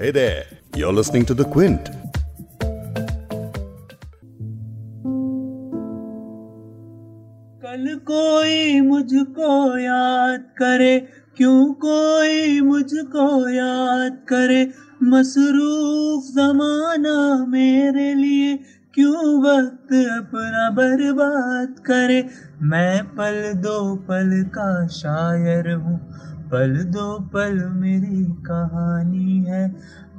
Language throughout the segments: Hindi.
Hey there, you're listening to The Quint. कल कोई मुझको याद करे क्यों कोई मुझको याद करे मसरूफ जमाना मेरे लिए क्यों वक्त अपना बर्बाद करे? मैं पल दो पल का शायर हूँ। पल दो पल मेरी कहानी है।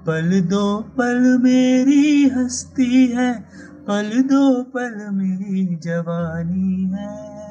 पल दो पल मेरी हस्ती है। पल दो पल मेरी जवानी है।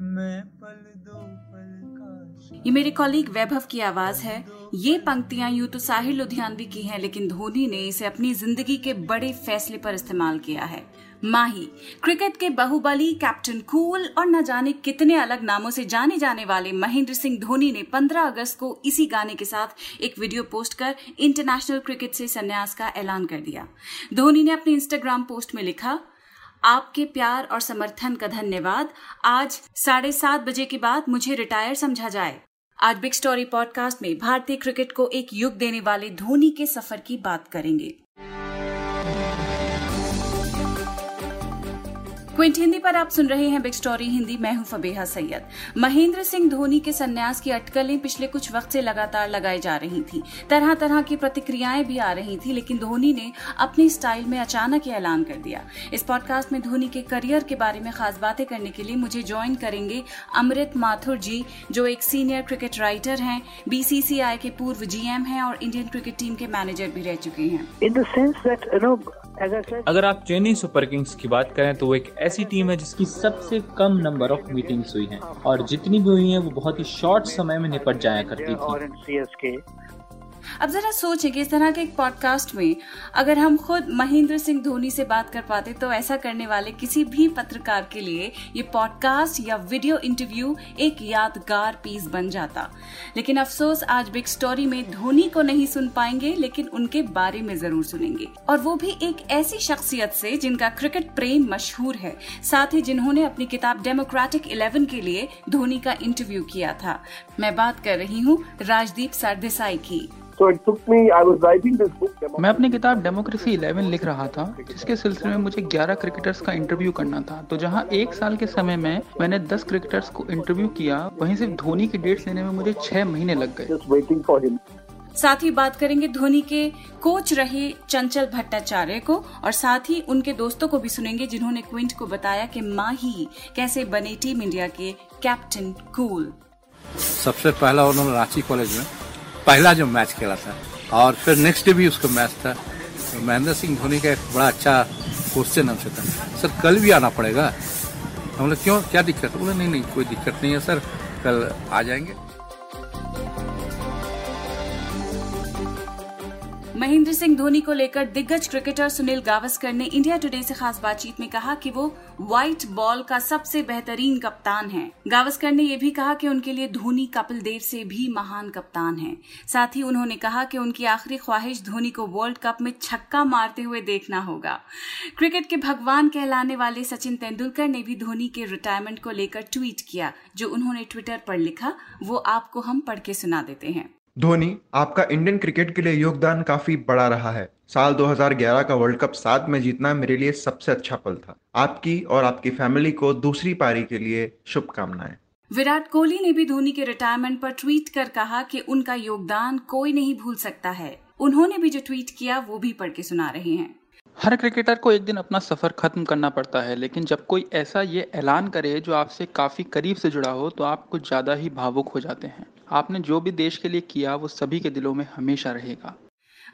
मैं पल दो पल का ये मेरे कॉलीग वैभव की आवाज़ है। ये पंक्तियाँ यूँ तो साहिर लुधियानवी की हैं, लेकिन धोनी ने इसे अपनी ज़िंदगी के बड़े फैसले पर इस्तेमाल किया है। माही, क्रिकेट के बाहुबली, कैप्टन कूल और न जाने कितने अलग नामों से जाने जाने वाले महेंद्र सिंह धोनी ने 15 अगस्त को इसी गाने के साथ एक वीडियो पोस्ट कर इंटरनेशनल क्रिकेट से संन्यास का ऐलान कर दिया। धोनी ने अपने इंस्टाग्राम पोस्ट में लिखा, आपके प्यार और समर्थन का धन्यवाद। आज साढ़े सात बजे के बाद मुझे रिटायर समझा जाए। आज बिग स्टोरी पॉडकास्ट में भारतीय क्रिकेट को एक युग देने वाले धोनी के सफ़र की बात करेंगे। क्विंट हिंदी पर आप सुन रहे हैं बिग स्टोरी हिंदी। मैं हूँ फबेहा सैयद। महेंद्र सिंह धोनी के संन्यास की अटकलें पिछले कुछ वक्त से लगातार लगाई जा रही थी। तरह तरह की प्रतिक्रियाएँ भी आ रही थी, लेकिन धोनी ने अपने स्टाइल में अचानक ये ऐलान कर दिया। इस पॉडकास्ट में धोनी के करियर के बारे में खास बातें करने के लिए मुझे ज्वाइन करेंगे अमृत माथुर जी, जो एक सीनियर क्रिकेट राइटर हैं बीसीसीआई के पूर्व जीएम हैं और इंडियन क्रिकेट टीम के मैनेजर भी रह चुके हैं। In the sense that, you know अगर आप चेन्नई सुपर किंग्स की बात करें तो वो एक ऐसी टीम है जिसकी सबसे कम नंबर ऑफ़ मीटिंग्स हुई हैं। और जितनी भी हुई हैं, वो बहुत ही शॉर्ट समय में निपट जाया करती थी। अब जरा सोचें कि इस तरह के एक पॉडकास्ट में अगर हम खुद महेंद्र सिंह धोनी से बात कर पाते तो ऐसा करने वाले किसी भी पत्रकार के लिए ये पॉडकास्ट या वीडियो इंटरव्यू एक यादगार पीस बन जाता। लेकिन अफसोस, आज बिग स्टोरी में धोनी को नहीं सुन पाएँगे, लेकिन उनके बारे में ज़रूर सुनेंगे। और वो भी एक ऐसी शख्सियत से जिनका क्रिकेट प्रेम मशहूर है, साथ ही जिन्होंने अपनी किताब डेमोक्रेटिक इलेवन के लिए धोनी का इंटरव्यू किया था। मैं बात कर रही हूँ राजदीप सरदेसाई की। So it took me, I was writing this book. मैं अपनी किताब डेमोक्रेसी 11 लिख रहा था जिसके सिलसिले में मुझे 11 क्रिकेटर्स का इंटरव्यू करना था तो जहाँ एक साल के समय में मैंने 10 क्रिकेटर्स को इंटरव्यू किया वहीं सिर्फ़ धोनी की डेट्स लेने में मुझे छह महीने लग गए Just waiting for him. साथ ही बात करेंगे धोनी के कोच रहे चंचल भट्टाचार्य को और साथ ही उनके दोस्तों को भी सुनेंगे जिन्होंने क्विंट को बताया कि माही कैसे बने टीम इंडिया के कैप्टन कूल सबसे पहला उन्होंने रांची कॉलेज में पहला जो मैच खेला था और फिर नेक्स्ट डे भी उसका मैच था। तो महेंद्र सिंह धोनी का एक बड़ा अच्छा क्वेश्चन हमसे था। सर, कल भी आना पड़ेगा? हम लोग क्यों? क्या दिक्कत? बोले, नहीं नहीं, कोई दिक्कत नहीं है, सर। कल आ जाएँगे। महेंद्र सिंह धोनी को लेकर दिग्गज क्रिकेटर सुनील गावस्कर ने इंडिया टुडे से खास बातचीत में कहा कि वो व्हाइट बॉल का सबसे बेहतरीन कप्तान है। गावस्कर ने यह भी कहा कि उनके लिए धोनी कपिल देव से भी महान कप्तान है। साथ ही उन्होंने कहा कि उनकी आखिरी ख्वाहिश धोनी को वर्ल्ड कप में छक्का मारते हुए देखना होगा। क्रिकेट के भगवान कहलाने वाले सचिन तेंदुलकर ने भी धोनी के रिटायरमेंट को लेकर ट्वीट किया, जो उन्होंने ट्विटर पर लिखा, वो आपको हम पढ़ के सुना देते हैं। धोनी आपका इंडियन क्रिकेट के लिए योगदान काफ़ी बड़ा रहा है। साल 2011 का वर्ल्ड कप साथ में जीतना मेरे लिए सबसे अच्छा पल था। आपकी और आपकी फैमिली को दूसरी पारी के लिए शुभकामनाएँ। विराट कोहली ने भी धोनी के रिटायरमेंट पर ट्वीट कर कहा कि उनका योगदान कोई नहीं भूल सकता है। उन्होंने भी जो ट्वीट किया वो भी पढ़ के सुना रहे हैं। हर क्रिकेटर को एक दिन अपना सफ़र खत्म करना पड़ता है लेकिन जब कोई ऐसा ये ऐलान करे जो आपसे काफ़ी करीब से जुड़ा हो तो आप कुछ ज़्यादा ही भावुक हो जाते हैं। आपने जो भी देश के लिए किया, वो सभी के दिलों में हमेशा रहेगा।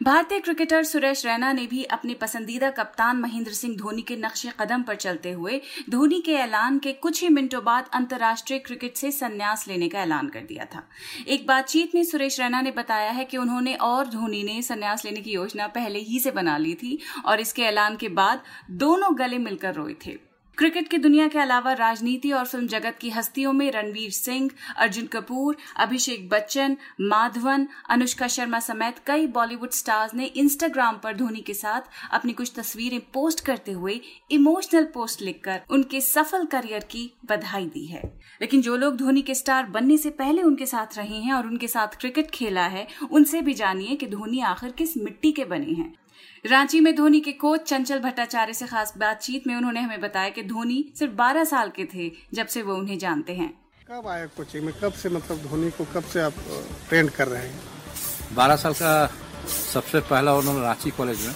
भारतीय क्रिकेटर सुरेश रैना ने भी अपने पसंदीदा कप्तान महेंद्र सिंह धोनी के नक्शे कदम पर चलते हुए धोनी के ऐलान के कुछ ही मिनटों बाद अंतर्राष्ट्रीय क्रिकेट से संन्यास लेने का ऐलान कर दिया था। एक बातचीत में सुरेश रैना ने बताया है कि उन्होंने और धोनी ने संन्यास लेने की योजना पहले ही से बना ली थी और इसके ऐलान के बाद दोनों गले मिलकर रोए थे। क्रिकेट की दुनिया के अलावा राजनीति और फ़िल्म जगत की हस्तियों में रणवीर सिंह, अर्जुन कपूर, अभिषेक बच्चन, माधवन, अनुष्का शर्मा समेत कई बॉलीवुड स्टार्स ने इंस्टाग्राम पर धोनी के साथ अपनी कुछ तस्वीरें पोस्ट करते हुए इमोशनल पोस्ट लिखकर उनके सफल करियर की बधाई दी है। लेकिन जो लोग धोनी के स्टार बनने से पहले उनके साथ रहे हैं और उनके साथ क्रिकेट खेला है, उनसे भी जानिए कि धोनी आखिर किस मिट्टी के बने हैं। रांची में धोनी के कोच चंचल भट्टाचार्य से खास बातचीत में उन्होंने हमें बताया कि धोनी सिर्फ़ 12 साल के थे जब से वो उन्हें जानते हैं। कब आए कोचिंग में? कब से मतलब धोनी को कब से आप ट्रेन कर रहे हैं? बारह साल का सबसे पहला उन्होंने रांची कॉलेज में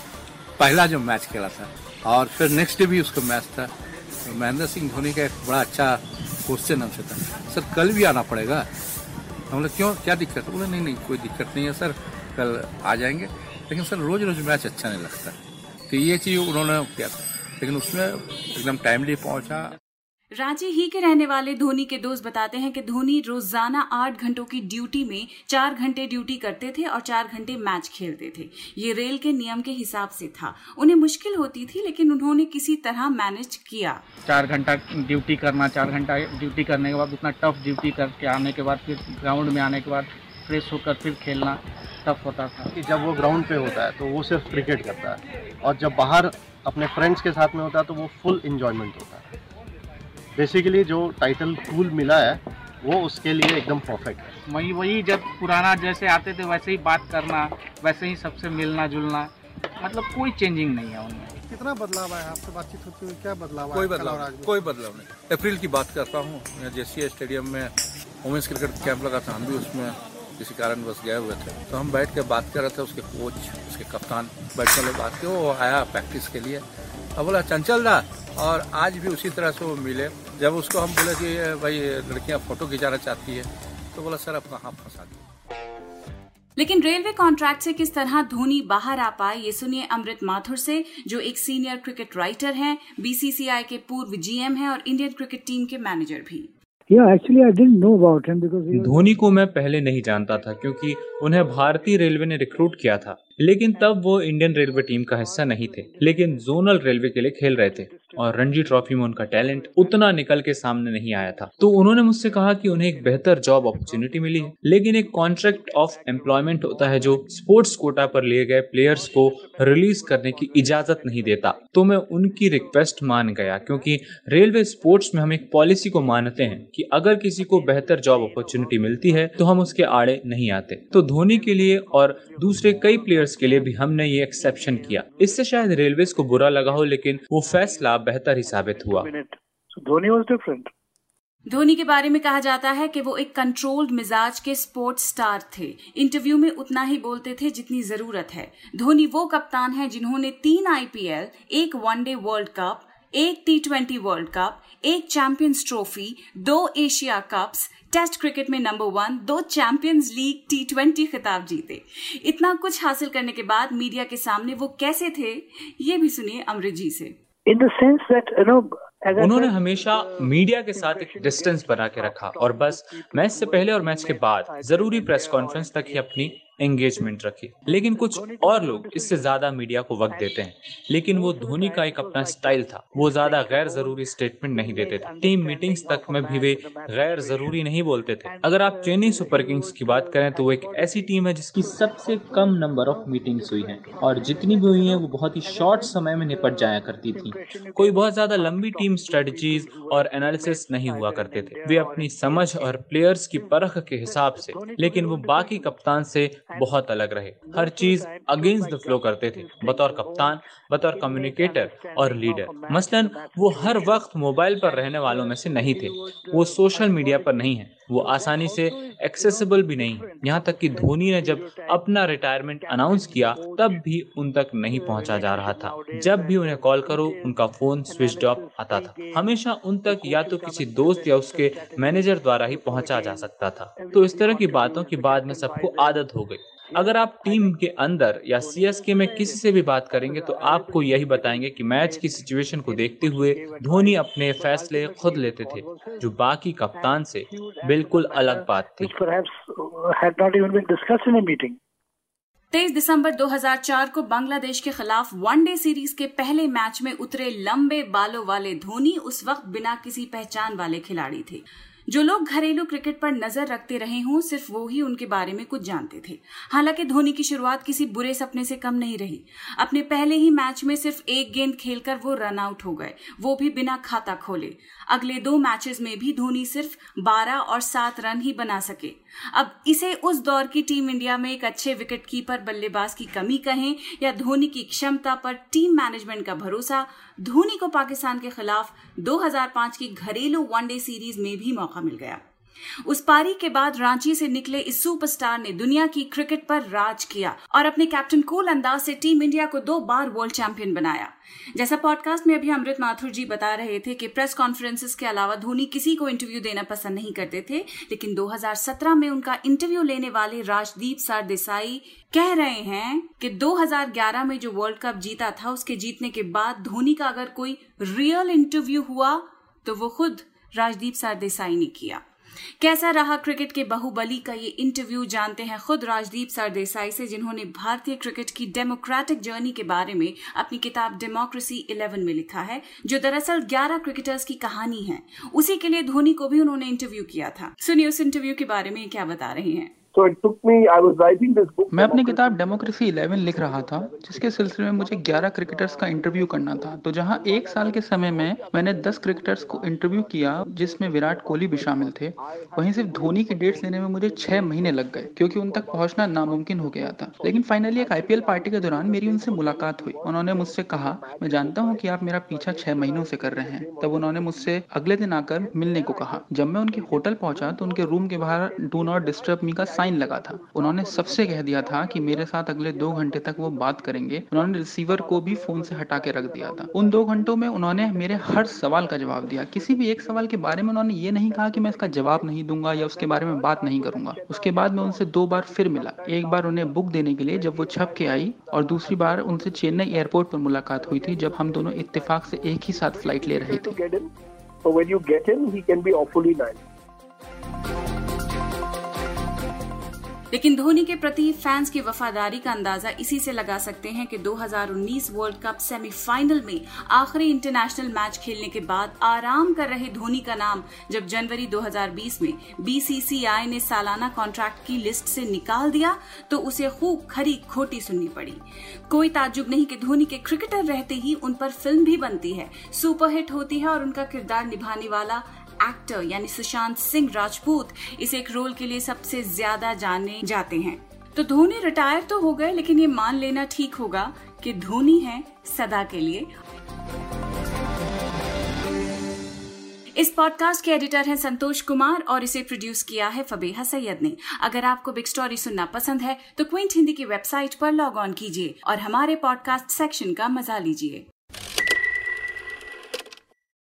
पहला जो मैच खेला था और फिर नेक्स्ट डे भी उसका मैच था। तो महेंद्र सिंह धोनी का एक बड़ा अच्छा क्वेश्चन हमसे था। सर कल भी आना पड़ेगा? हम बोले क्यों? क्या दिक्कत? बोले नहीं नहीं कोई दिक्कत नहीं है सर। कल आ जाएँगे। लेकिन सर रोज रोज मैच अच्छा नहीं लगता। तो ये चीज़ उन्होंने किया था। लेकिन उसमें एकदम टाइमली पहुँचा। रांची ही के रहने वाले धोनी के दोस्त बताते हैं कि धोनी रोज़ाना आठ घंटों की ड्यूटी में चार घंटे ड्यूटी करते थे और चार घंटे मैच खेलते थे। ये रेल के नियम के हिसाब से था। उन्हें मुश्किल होती थी लेकिन उन्होंने किसी तरह मैनेज किया। चार घंटा ड्यूटी करना चार घंटा ड्यूटी करने के बाद उतना टफ ड्यूटी करके आने के बाद फिर ग्राउंड में आने के बाद फ्रेश होकर फिर खेलना टफ होता था। कि जब वो ग्राउंड पे होता है तो वो सिर्फ़ क्रिकेट करता है। और जब बाहर अपने फ्रेंड्स के साथ में होता है तो वो फुल इंजॉयमेंट होता है। बेसिकली जो टाइटल कूल मिला है वो उसके लिए एकदम परफेक्ट है। वही वही जब पुराना जैसे आते थे वैसे ही बात करना वैसे ही सबसे मिलना जुलना मतलब कोई चेंजिंग नहीं है उनमें। कितना बदलाव आया? आपसे बातचीत होती हुई क्या बदलाव कोई बदलाव कोई बदलाव नहीं। अप्रैल की बात करता हूँ मैं जेसी स्टेडियम में वुमेंस क्रिकेट कैंप लगा था हम भी उसमें किसी कारण बस गए हुए थे। तो हम बैठ के बात कर रहे थे, उसके कोच, उसके कप्तान बैठ कर बात की वो आया प्रैक्टिस के लिए। अब बोला, चंचल दा। और आज भी उसी तरह से वो मिले। जब उसको हम बोले कि भाई लड़कियाँ फ़ोटो खिंचाना चाहती है तो बोला, सर अब कहाँ फंसा दिया लेकिन रेलवे कॉन्ट्रैक्ट से किस तरह धोनी बाहर आ पाए, ये सुनिए अमृत माथुर से, जो एक सीनियर क्रिकेट राइटर हैं बीसीसीआई के पूर्व जीएम हैं और इंडियन क्रिकेट टीम के मैनेजर भी। धोनी को मैं पहले नहीं जानता था, क्योंकि उन्हें भारतीय रेलवे ने रिक्रूट किया था। लेकिन तब वो इंडियन रेलवे टीम का हिस्सा नहीं थे लेकिन जोनल रेलवे के लिए खेल रहे थे। और रणजी ट्रॉफी में उनका टैलेंट उतना निकल के सामने नहीं आया था। तो उन्होंने मुझसे कहा कि उन्हें एक बेहतर जॉब अपॉर्चुनिटी मिली है। लेकिन एक कॉन्ट्रैक्ट ऑफ़ एम्प्लॉयमेंट होता है जो स्पोर्ट्स कोटा पर लिए गए प्लेयर्स को रिलीज़ करने की इजाज़त नहीं देता। तो मैं उनकी रिक्वेस्ट मान गया क्योंकि रेलवे स्पोर्ट्स में हम एक पॉलिसी को मानते हैं कि अगर किसी को बेहतर जॉब अपॉर्चुनिटी मिलती है तो हम उसके आड़े नहीं आते। तो धोनी के लिए और दूसरे कई प्लेयर्स के लिए भी हमने ये एक्सेप्शन किया। इससे शायद रेलवे को बुरा लगा हो लेकिन वो फैसला बेहतर ही साबित हुआ। धोनी वॉज़ डिफरेंट धोनी के बारे में कहा जाता है कि वो एक कंट्रोल्ड मिजाज के स्पोर्ट्स स्टार थे। इंटरव्यू में उतना ही बोलते थे जितनी ज़रूरत है। धोनी वो कप्तान है जिन्होंने तीन आईपीएल एक वनडे वर्ल्ड कप एक टी ट्वेंटी वर्ल्ड कप एक चैंपियंस ट्रॉफी दो एशिया कप्स टेस्ट क्रिकेट में नंबर वन दो चैंपियंस लीग टी ट्वेंटी खिताब जीते। इतना कुछ हासिल करने के बाद मीडिया के सामने वो कैसे थे ये भी सुनिए अमृत जी से। इन the sense that, you know, उन्होंने हमेशा मीडिया के साथ एक डिस्टेंस बना के रखा और बस मैच से पहले और मैच के बाद ज़रूरी प्रेस कॉन्फ्रेंस तक ही अपनी एंगेजमेंट रखी। लेकिन कुछ और लोग इससे ज़्यादा मीडिया को वक्त देते हैं। लेकिन वो धोनी का एक अपना स्टाइल था। वो ज़्यादा गैर ज़रूरी स्टेटमेंट नहीं देते थे। टीम मीटिंग्स तक में भी वे गैर ज़रूरी नहीं बोलते थे। अगर आप चेन्नई सुपर किंग्स की बात करें तो वो एक ऐसी टीम है जिसकी सबसे कम नंबर ऑफ़ मीटिंग्स हुई है। और जितनी भी हुई है, वो बहुत ही शॉर्ट समय में निपट जाया करती थी। कोई बहुत ज़्यादा लंबी टीम स्ट्रेटजीज और एनालिसिस नहीं हुआ करते थे। वे अपनी समझ और प्लेयर्स की परख के हिसाब से, लेकिन वो बाकी कप्तान से बहुत अलग रहे। हर चीज़ अगेंस्ट द फ्लो करते थे। बतौर कप्तान, बतौर कम्युनिकेटर और लीडर मसलन, वो हर वक्त मोबाइल पर रहने वालों में से नहीं थे। वो सोशल मीडिया पर नहीं है। वो आसानी से एक्सेसिबल भी नहीं। यहाँ तक कि धोनी ने जब अपना रिटायरमेंट अनाउंस किया, तब भी उन तक नहीं पहुँचा जा रहा था। जब भी उन्हें कॉल करो, उनका फ़ोन स्विच ऑफ़ आता था। हमेशा उन तक या तो किसी दोस्त या उसके मैनेजर द्वारा ही पहुँचा जा सकता था। तो इस तरह की बातों की बाद में सबको आदत हो गई। अगर आप टीम के अंदर या सीएसके में किसी से भी बात करेंगे तो आपको यही बताएँगे कि मैच की सिचुएशन को देखते हुए धोनी अपने फैसले खुद लेते थे जो बाकी कप्तान से बिल्कुल अलग बात थी uh. 23 दिसंबर 2004 को बांग्लादेश के खिलाफ वनडे सीरीज़ के पहले मैच में उतरे लंबे बालों वाले धोनी उस वक्त बिना किसी पहचान वाले खिलाड़ी थे जो लोग घरेलू क्रिकेट पर नज़र रखते रहे हों, सिर्फ़ वो ही उनके बारे में कुछ जानते थे। हालाँकि धोनी की शुरुआत किसी बुरे सपने से कम नहीं रही। अपने पहले ही मैच में सिर्फ़ एक गेंद खेलकर वो रन आउट हो गए। वो भी बिना खाता खोले। अगले दो मैचेस में भी धोनी सिर्फ़ 12 और 7 रन ही बना सके। अब इसे उस दौर की टीम इंडिया में एक अच्छे विकेट कीपर बल्लेबाज की कमी कहें या धोनी की क्षमता पर टीम मैनेजमेंट का भरोसा, धोनी को पाकिस्तान के खिलाफ 2005 की घरेलू वनडे सीरीज़ में भी मौका मिल गया। उस पारी के बाद रांची से निकले इस सुपरस्टार ने दुनिया की क्रिकेट पर राज किया और अपने कैप्टन कूल अंदाज से टीम इंडिया को दो बार वर्ल्ड चैंपियन बनाया। जैसा पॉडकास्ट में अभी अमृत माथुर जी बता रहे थे कि प्रेस कॉन्फ्रेंसिस के अलावा धोनी किसी को इंटरव्यू देना पसंद नहीं करते थे, लेकिन 2017 में उनका इंटरव्यू लेने वाले राजदीप सरदेसाई कह रहे हैं कि 2011 में जो वर्ल्ड कप जीता था, उसके जीतने के बाद धोनी का अगर कोई रियल इंटरव्यू हुआ तो वो खुद राजदीप सरदेसाई ने किया। कैसा रहा क्रिकेट के बहुबली का ये इंटरव्यू जानते हैं खुद राजदीप सरदेसाई से, जिन्होंने भारतीय क्रिकेट की डेमोक्रेटिक जर्नी के बारे में अपनी किताब डेमोक्रेसी 11 में लिखा है, जो दरअसल 11 क्रिकेटर्स की कहानी है। उसी के लिए धोनी को भी उन्होंने इंटरव्यू किया था। सुनिए उस इंटरव्यू के बारे में क्या बता रहे हैं। So it took me, I was writing this book. मैं अपनी किताब डेमोक्रेसी 11 लिख रहा था जिसके सिलसिले में मुझे 11 क्रिकेटर्स का इंटरव्यू करना था। तो जहाँ एक साल के समय में मैंने 10 क्रिकेटर्स को इंटरव्यू किया जिसमें विराट कोहली भी शामिल थे वहीं सिर्फ़ धोनी की डेट्स लेने में मुझे छह महीने लग गए क्योंकि उन तक पहुँचना नामुमकिन हो गया था। लेकिन फाइनली एक आईपीएल पार्टी के दौरान मेरी उनसे मुलाकात हुई। उन्होंने मुझसे कहा मैं जानता हूँ की आप मेरा पीछा छह महीनों से कर रहे हैं। तब उन्होंने मुझसे अगले दिन आकर मिलने को कहा। जब मैं उनके होटल पहुँचा तो उनके रूम के बाहर डू नॉट डिस्टर्ब मी का साइन लगा था। उन्होंने सबसे कह दिया था कि मेरे साथ अगले दो घंटे तक वो बात करेंगे। उन्होंने रिसीवर को भी फ़ोन से हटा के रख दिया था। उन दो घंटों में उन्होंने मेरे हर सवाल का जवाब दिया। किसी भी एक सवाल के बारे में उन्होंने ये नहीं कहा कि मैं इसका जवाब नहीं दूँगा या उसके बारे में बात नहीं करूँगा। उसके बाद मैं उनसे दो बार फिर मिला। एक बार उन्हें बुक देने के लिए जब वो छप के आई और दूसरी बार उनसे चेन्नई एयरपोर्ट पर मुलाकात हुई थी जब हम दोनों इत्तेफाक से एक ही साथ फ़्लाइट ले रहे थे। लेकिन धोनी के प्रति फैंस की वफादारी का अंदाज़ा इसी से लगा सकते हैं कि 2019 वर्ल्ड कप सेमीफाइनल में आखिरी इंटरनेशनल मैच खेलने के बाद आराम कर रहे धोनी का नाम जब जनवरी 2020 में बीसीसीआई ने सालाना कॉन्ट्रैक्ट की लिस्ट से निकाल दिया तो उसे खूब खरी खोटी सुननी पड़ी। कोई ताजुब नहीं कि धोनी के क्रिकेटर रहते ही उन पर फ़िल्म भी बनती है। सुपरहिट होती है और उनका किरदार निभाने वाला एक्टर यानी सुशांत सिंह राजपूत इस एक रोल के लिए सबसे ज़्यादा जाने जाते हैं। तो धोनी रिटायर तो हो गए, लेकिन ये मान लेना ठीक होगा कि धोनी है सदा के लिए। इस पॉडकास्ट के एडिटर हैं संतोष कुमार और इसे प्रोड्यूस किया है फबेहा सैयद ने। अगर आपको बिग स्टोरी सुनना पसंद है तो क्विंट हिंदी की वेबसाइट पर लॉग ऑन कीजिए और हमारे पॉडकास्ट सेक्शन का मज़ा लीजिए।